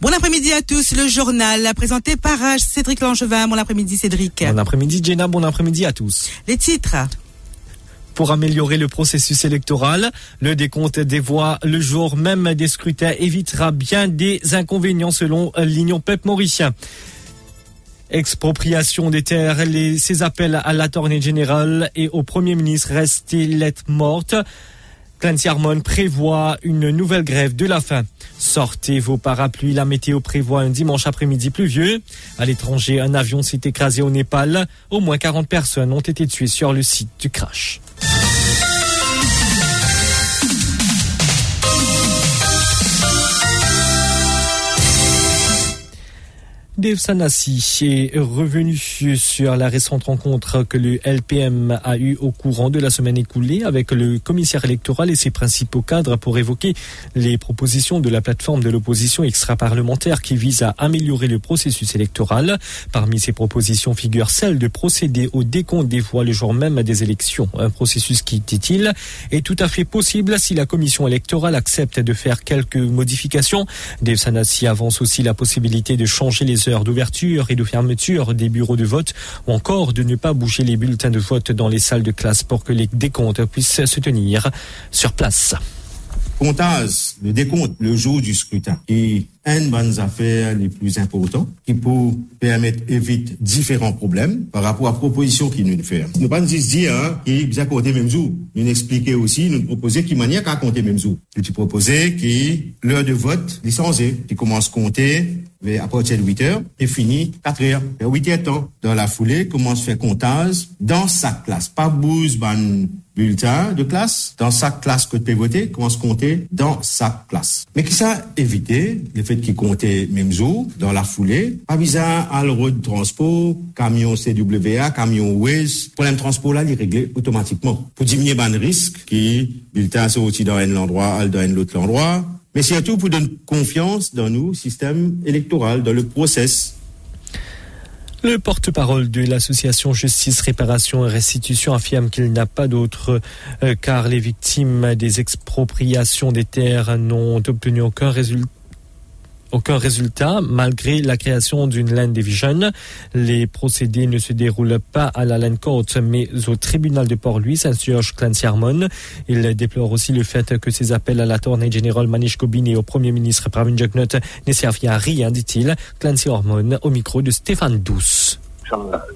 Bon après-midi à tous, le journal présenté par Cédric Langevin. Bon après-midi Cédric. Bon après-midi Jenna, bon après-midi à tous. Les titres. Pour améliorer le processus électoral, le décompte des voix le jour même des scrutins évitera bien des inconvénients selon l'Union PEP mauricien. Expropriation des terres, les, ces appels à l'attorney général et au Premier ministre restent lettres mortes. Clancy Harmon prévoit une nouvelle grève de la faim. Sortez vos parapluies, la météo prévoit un dimanche après-midi pluvieux. À l'étranger, un avion s'est écrasé au Népal. Au moins 40 personnes ont été tuées sur le site du crash. Dave Sanassi est revenu sur la récente rencontre que le LPM a eue au courant de la semaine écoulée avec le commissaire électoral et ses principaux cadres pour évoquer les propositions de la plateforme de l'opposition extra-parlementaire qui vise à améliorer le processus électoral. Parmi ces propositions figure celle de procéder au décompte des voix le jour même des élections. Un processus qui, dit-il, est tout à fait possible si la commission électorale accepte de faire quelques modifications. Dave Sanassi avance aussi la possibilité de changer les heures d'ouverture et de fermeture des bureaux de vote ou encore de ne pas bouger les bulletins de vote dans les salles de classe pour que les décomptes puissent se tenir sur place. Comptage, le décompte le jour du scrutin et une bonne affaire les plus importantes qui peut permettre d'éviter différents problèmes par rapport à proposition qu'il nous fait. Nous pas nous dire hein, qu'il bien compter même jour. Nous expliquer aussi, nous proposer qui manière qu'à compter même jour. Tu proposais que l'heure de vote licenciée, qui commence à compter à partir de 8 heures et finit 4 heures. Et 8 heures. Dans la foulée, commence à faire comptage dans sa classe. Pas bouse, ban bulletin de classe, dans sa classe que tu peux voter, commence à compter dans sa classe. Mais qui ça éviter le fait qu'il comptait même jour, dans la foulée, pas bizarre à de transport, camion CWA, camion Waze, problème transport là, il est réglé automatiquement. Pour diminuer le risque qui, bulletin sorti dans un endroit, dans un autre endroit, mais surtout pour donner confiance dans nous, système électoral, dans le process. Le porte-parole de l'association Justice, Réparation et Restitution affirme qu'il n'a pas d'autre euh, car les victimes des expropriations des terres n'ont obtenu aucun résultat aucun résultat malgré la création d'une Land Division. Les procédés ne se déroulent pas à la Land Court mais au tribunal de Port-Louis, s'insurge Clancy Harmon. Il déplore aussi le fait que ces appels à la tournée générale Manish Kobin et au Premier ministre Pravin Jagnot ne servent à rien, dit-il. Clancy Harmon au micro de Stéphane Douce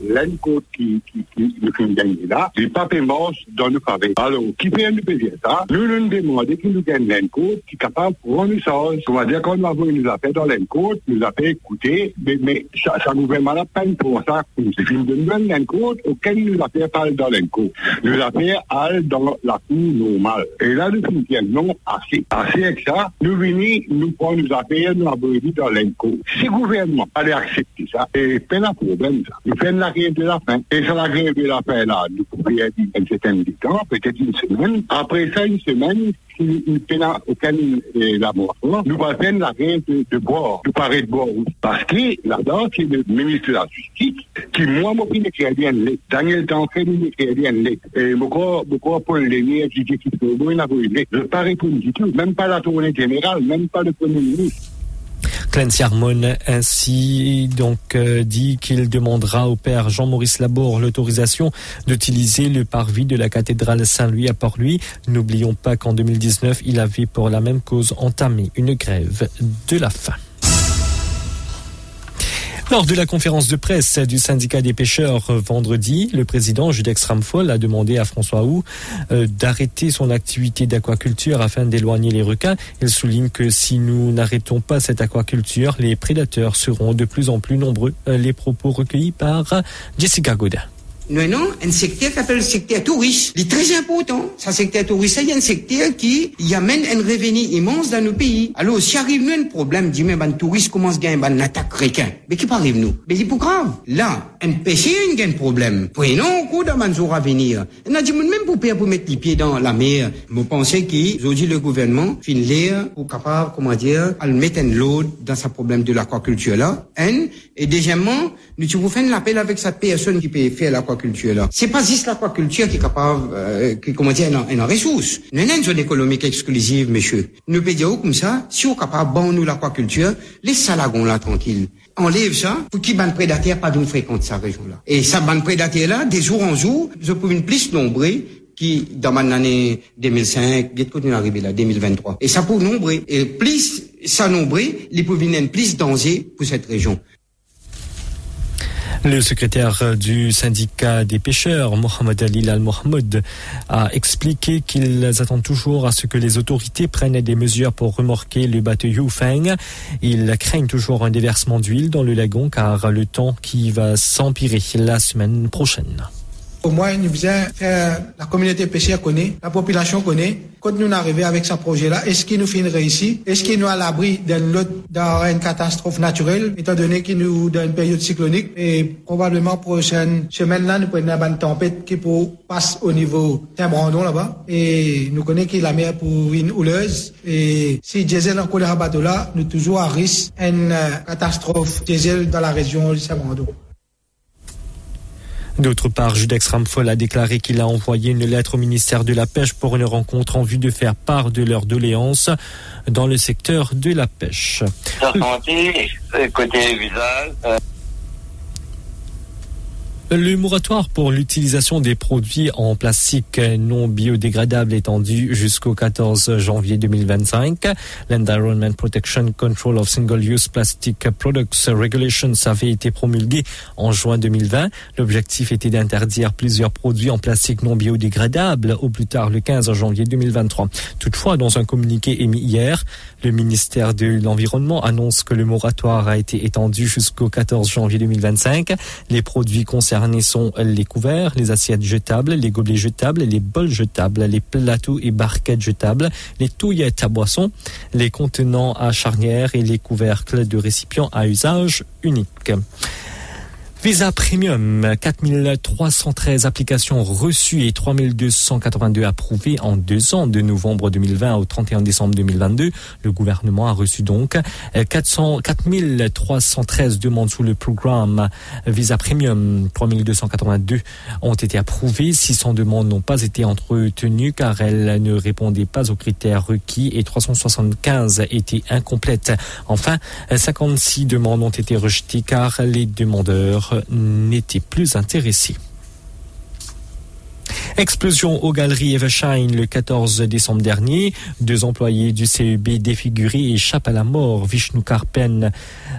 l'ENCODE qui, qui, qui nous fait gagner là, les papiers morts dans le pavé. Alors, qui fait nous payer ça? Nous nous demandons qui nous gagne l'ENCODE, qui est capable de prendre une chose. On va dire qu'on a nous a fait dans l'ENCODE, nous a fait écouter, mais, mais ça, ça nous fait mal à peine pour ça. C'est une de nouvelle l'ENCODE auquel nous a fait parler dans l'ENCODE. Nous a fait aller dans la cour normale. Et là, nous finissons non assez. Assez avec ça, nous venons, nous prenons nos affaires, nous avons dans l'ENCODE. Si le gouvernement allait accepter ça, et pas un problème ça. Nous faisons la grève de la faim. Et sur la grève de la faim, là, nous pouvions dire un certain temps, peut-être une semaine. Après ça, une semaine, si une peine aucun la mort, nous faisons la grève de, de bord, nous parler de bord. Parce que là-dedans, c'est le ministre de la Justice qui, moi, m'a pris les crédits Daniel Tanfé, les crédits Et beaucoup, beaucoup, pour le dernier, j'ai dit qu'il faut, il n'a pas eu Je ne pas répondre du tout, même pas la tournée générale, même pas le premier ministre. Clancy Harmon ainsi donc euh, dit qu'il demandera au père Jean-Maurice Labour l'autorisation d'utiliser le parvis de la cathédrale Saint-Louis à Port-Louis. N'oublions pas qu'en 2019, il avait pour la même cause entamé une grève de la faim. Lors de la conférence de presse du syndicat des pêcheurs vendredi, le président Judex Ramphol a demandé à François Hou euh, d'arrêter son activité d'aquaculture afin d'éloigner les requins. Il souligne que si nous n'arrêtons pas cette aquaculture, les prédateurs seront de plus en plus nombreux. Les propos recueillis par Jessica Godin nous avons un secteur qui s'appelle le secteur touriste. Il est très important. Ce secteur touriste, il y a un secteur qui amène un revenu immense dans nos pays. Alors, si arrive nous un problème, dit, mais ben, touriste commence à gagner une attaque requin. Mais qui arrive nous? Mais c'est pas grave. Là, un PC, il y a un problème. Prenons coup de manzour à venir. On a dit, même pour pour mettre les pieds dans la mer, vous pensez qu'aujourd'hui, le gouvernement fin l'air pour capable, comment dire, à mettre un load dans ce problème de l'aquaculture là. Un, et deuxièmement, nous vous faire l'appel avec cette personne qui peut faire l'aquaculture l'aquaculture là. C'est pas juste l'aquaculture qui est capable, euh, qui, comment dire, en, en ressources. N'est pas une zone économique exclusive, monsieur. Nous peut dire comme ça, si on est capable, bon, nous l'aquaculture, les salagons là tranquilles. Enlève ça, pour qui ban prédateur pas d'une fréquente sa région là. Et ça ban prédateur là, des jours en jour, je peux une plus nombrée qui, dans mon année 2005, bien qu'on est arrivé là, 2023. Et ça pour nombrer. Et plus ça nombrer, les pouvinènes plus danger pour cette région. Le secrétaire du syndicat des pêcheurs, Mohamed Ali Al-Mohamed, a expliqué qu'ils attendent toujours à ce que les autorités prennent des mesures pour remorquer le bateau Yufeng. Ils craignent toujours un déversement d'huile dans le lagon car le temps qui va s'empirer la semaine prochaine. Au moins, nous faisons faire la communauté pêchère connaît, la population connaît. Quand nous arrivons avec ce projet-là, est-ce qu'il nous fait réussir Est-ce qu'il nous à l'abri d'une catastrophe naturelle, étant donné qu'il nous donne une période cyclonique? Et probablement, prochaine semaine-là, nous prenons une tempête qui peut passer au niveau Saint-Brandon là-bas. Et nous connaissons qu'il la mer pour une houleuse. Et si diesel en colère à bateau-là, nous toujours à risque une catastrophe diesel dans la région de Saint-Brandon. D'autre part, Judex Ramphol a déclaré qu'il a envoyé une lettre au ministère de la Pêche pour une rencontre en vue de faire part de leurs doléances dans le secteur de la pêche. Le moratoire pour l'utilisation des produits en plastique non biodégradable étendu jusqu'au 14 janvier 2025. L'Environment Protection Control of Single-Use Plastic Products Regulations avait été promulgué en juin 2020. L'objectif était d'interdire plusieurs produits en plastique non biodégradable au plus tard le 15 janvier 2023. Toutefois, dans un communiqué émis hier, le ministère de l'Environnement annonce que le moratoire a été étendu jusqu'au 14 janvier 2025. Les produits concernés les couverts, les assiettes jetables, les gobelets jetables, les bols jetables, les plateaux et barquettes jetables, les touillettes à boissons, les contenants à charnière et les couvercles de récipients à usage unique. Visa Premium, 4313 applications reçues et 3282 approuvées en deux ans de novembre 2020 au 31 décembre 2022. Le gouvernement a reçu donc 400, 4313 demandes sous le programme Visa Premium. 3282 ont été approuvées. 600 demandes n'ont pas été entretenues car elles ne répondaient pas aux critères requis et 375 étaient incomplètes. Enfin, 56 demandes ont été rejetées car les demandeurs n'était plus intéressé. Explosion aux galeries Evershine le 14 décembre dernier. Deux employés du CEB défigurés échappent à la mort. Vishnu Karpen,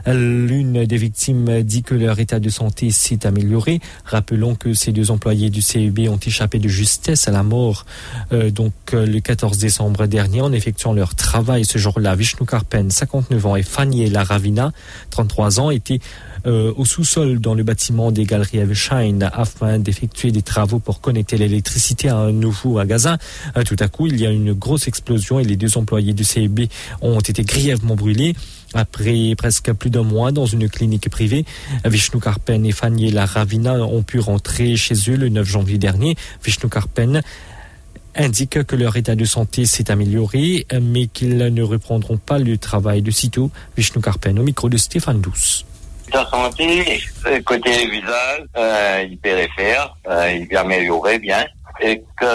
l'une des victimes, dit que leur état de santé s'est amélioré. Rappelons que ces deux employés du CEB ont échappé de justesse à la mort. Euh, donc le 14 décembre dernier, en effectuant leur travail ce jour-là, Vishnu Karpen, 59 ans, et Fanny Laravina, 33 ans, étaient euh, au sous-sol dans le bâtiment des galeries Evershine afin d'effectuer des travaux pour connecter l'électricité à un nouveau magasin. Euh, tout à coup, il y a une grosse explosion et les deux employés du CEB ont été grièvement brûlés. Après presque plus d'un mois dans une clinique privée, Vishnu Karpen et Fanny Laravina ont pu rentrer chez eux le 9 janvier dernier. Vishnu Karpen indique que leur état de santé s'est amélioré, mais qu'ils ne reprendront pas le travail de sitôt. Vishnu Karpen au micro de Stéphane Douce. La santé, côté visage, euh, il périphere, euh, il peut améliorer bien. Et que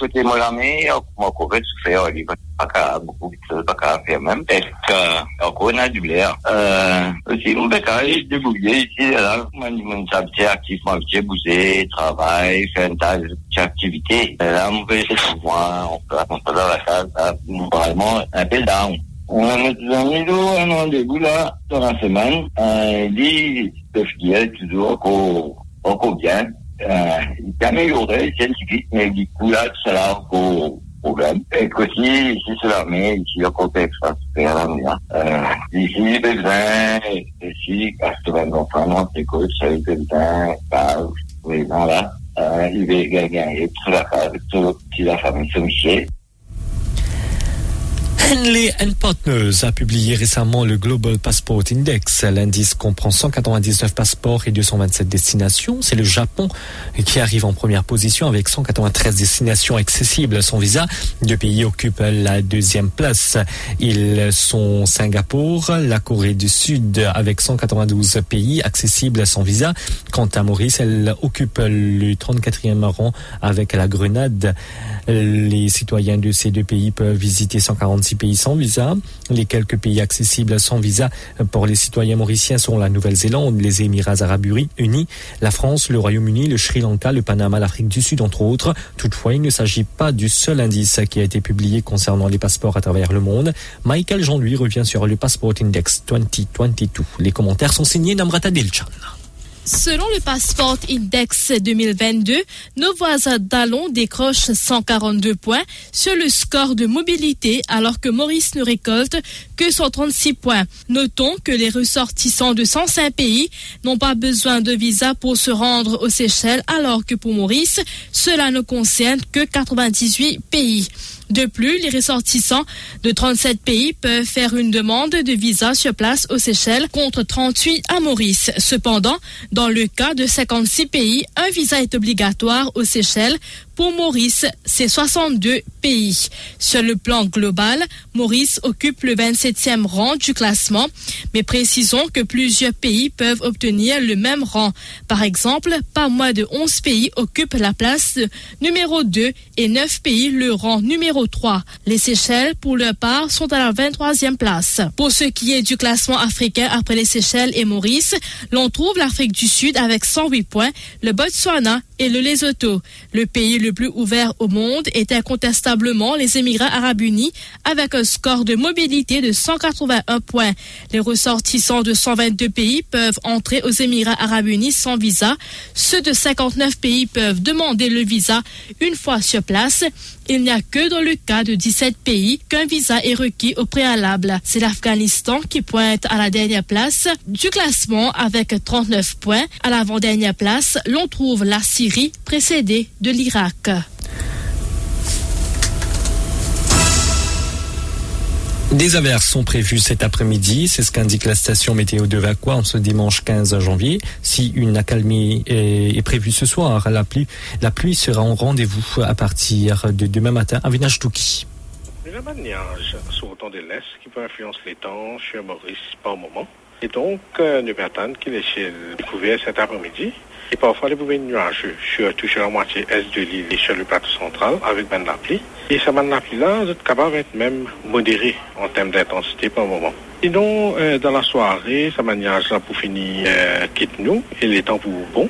côté mon ami, moi, courir, je fais, il va pas beaucoup de pas qu'à faire même. Et que, encore, on a du blaire. Euh, aussi, on peut quand même débrouiller ici, là, on on s'habitue activement, j'ai bougé, travail, faire une tâche d'activité. Et là, on peut de voir, on peut raconter dans la salle, vraiment un peu down. On a mis un rendez-vous là, dans la semaine. Il dit, de toujours encore, encore bien. Euh, il est amélioré, scientifique, mais du coup là, c'est là encore problème. Et que si, se. Euh, ici, besoin, ici, 80 enfants, c'est cool, c'est besoin, bah, oui, non, là. il va gagner toute la, toute la famille Saint-Michel. Henley Partners a publié récemment le Global Passport Index. L'indice comprend 199 passeports et 227 destinations. C'est le Japon qui arrive en première position avec 193 destinations accessibles sans visa. Deux pays occupent la deuxième place. Ils sont Singapour, la Corée du Sud avec 192 pays accessibles sans visa. Quant à Maurice, elle occupe le 34e rang avec la Grenade. Les citoyens de ces deux pays peuvent visiter 146 pays sans visa. Les quelques pays accessibles sans visa pour les citoyens mauriciens sont la Nouvelle-Zélande, les Émirats arabes unis, la France, le Royaume-Uni, le Sri Lanka, le Panama, l'Afrique du Sud, entre autres. Toutefois, il ne s'agit pas du seul indice qui a été publié concernant les passeports à travers le monde. Michael Jean-Louis revient sur le Passport Index 2022. Les commentaires sont signés Namrata Dilchan. Selon le Passport Index 2022, nos voisins d'Allon décrochent 142 points sur le score de mobilité alors que Maurice ne récolte que 136 points. Notons que les ressortissants de 105 pays n'ont pas besoin de visa pour se rendre aux Seychelles alors que pour Maurice, cela ne concerne que 98 pays. De plus, les ressortissants de 37 pays peuvent faire une demande de visa sur place aux Seychelles contre 38 à Maurice. Cependant, le cas de 56 pays, un visa est obligatoire aux Seychelles pour Maurice, c'est 62 pays. Sur le plan global, Maurice occupe le 27e rang du classement, mais précisons que plusieurs pays peuvent obtenir le même rang. Par exemple, pas moins de 11 pays occupent la place numéro 2 et 9 pays le rang numéro 3. Les Seychelles, pour leur part, sont à la 23e place. Pour ce qui est du classement africain après les Seychelles et Maurice, l'on trouve l'Afrique du Sud avec 108 points, le Botswana et le Lesotho. Le pays plus ouvert au monde est incontestablement les Émirats arabes unis avec un score de mobilité de 181 points. Les ressortissants de 122 pays peuvent entrer aux Émirats arabes unis sans visa. Ceux de 59 pays peuvent demander le visa une fois sur place. Il n'y a que dans le cas de 17 pays qu'un visa est requis au préalable. C'est l'Afghanistan qui pointe à la dernière place du classement avec 39 points. À l'avant-dernière place, l'on trouve la Syrie précédée de l'Irak. Des averses sont prévues cet après-midi, c'est ce qu'indique la station météo de Vacqua en ce dimanche 15 janvier. Si une accalmie est, prévue ce soir, la pluie, la pluie sera en rendez-vous à partir de demain matin à Vinage-Touki. Y a de nuages sur le temps de l'Est qui peut influencer les temps sur Maurice par moment. Et donc, euh, nous attendre qu'il est chez découvert cet après-midi. Et parfois, les pouvez nuageux surtout sur la moitié est de l'île et sur le plateau central avec ben. Et ce ben pluie-là, vous êtes capable d'être même modéré en termes d'intensité par moment. Sinon, euh, dans la soirée, ça nuage là pour finir euh, quitte nous et les temps pour bon.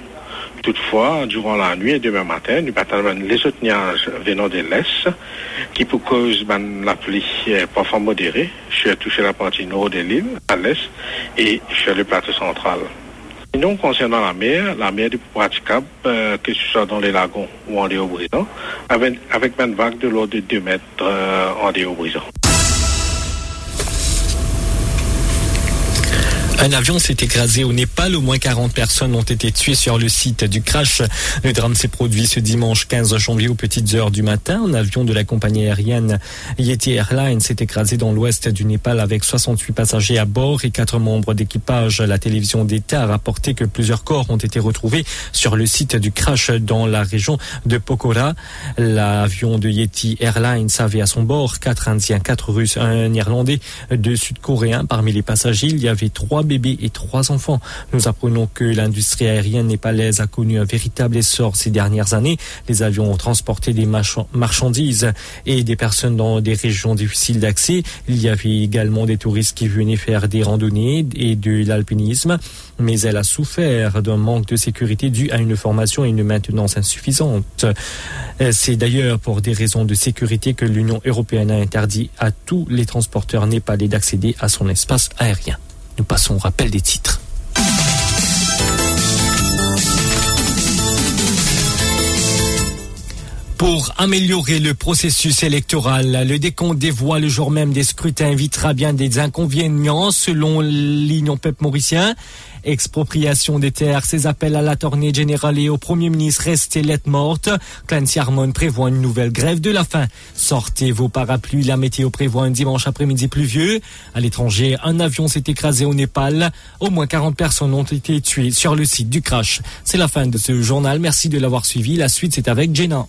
Toutefois, durant la nuit et demain matin, nous battons les autres nuages venant de l'Est qui pour cause ben, la pluie parfois modérée, sur la partie nord de l'île, à l'Est, et sur le plateau central. Sinon, concernant la mer, la mer est praticable, euh, que ce soit dans les lagons ou en déobrisant, avec, avec une vague de l'ordre de 2 mètres euh, en déobrisant. Un avion s'est écrasé au Népal. Au moins 40 personnes ont été tuées sur le site du crash. Le drame s'est produit ce dimanche 15 janvier aux petites heures du matin. Un avion de la compagnie aérienne Yeti Airlines s'est écrasé dans l'ouest du Népal avec 68 passagers à bord et quatre membres d'équipage. La télévision d'État a rapporté que plusieurs corps ont été retrouvés sur le site du crash dans la région de Pokora. L'avion de Yeti Airlines avait à son bord quatre Indiens, quatre Russes, un Irlandais, deux Sud-Coréens. Parmi les passagers, il y avait trois bébés et trois enfants. Nous apprenons que l'industrie aérienne népalaise a connu un véritable essor ces dernières années. Les avions ont transporté des marchandises et des personnes dans des régions difficiles d'accès. Il y avait également des touristes qui venaient faire des randonnées et de l'alpinisme, mais elle a souffert d'un manque de sécurité dû à une formation et une maintenance insuffisante. C'est d'ailleurs pour des raisons de sécurité que l'Union européenne a interdit à tous les transporteurs népalais d'accéder à son espace aérien. Nous passons au rappel des titres. Pour améliorer le processus électoral, le décompte des voix le jour même des scrutins évitera bien des inconvénients selon l'Union Peuple Mauricien. Expropriation des terres, ces appels à la tournée générale et au Premier ministre restent lettres mortes. Clancy Harmon prévoit une nouvelle grève de la faim. Sortez vos parapluies, la météo prévoit un dimanche après-midi pluvieux. À l'étranger, un avion s'est écrasé au Népal. Au moins 40 personnes ont été tuées sur le site du crash. C'est la fin de ce journal. Merci de l'avoir suivi. La suite, c'est avec Jenna.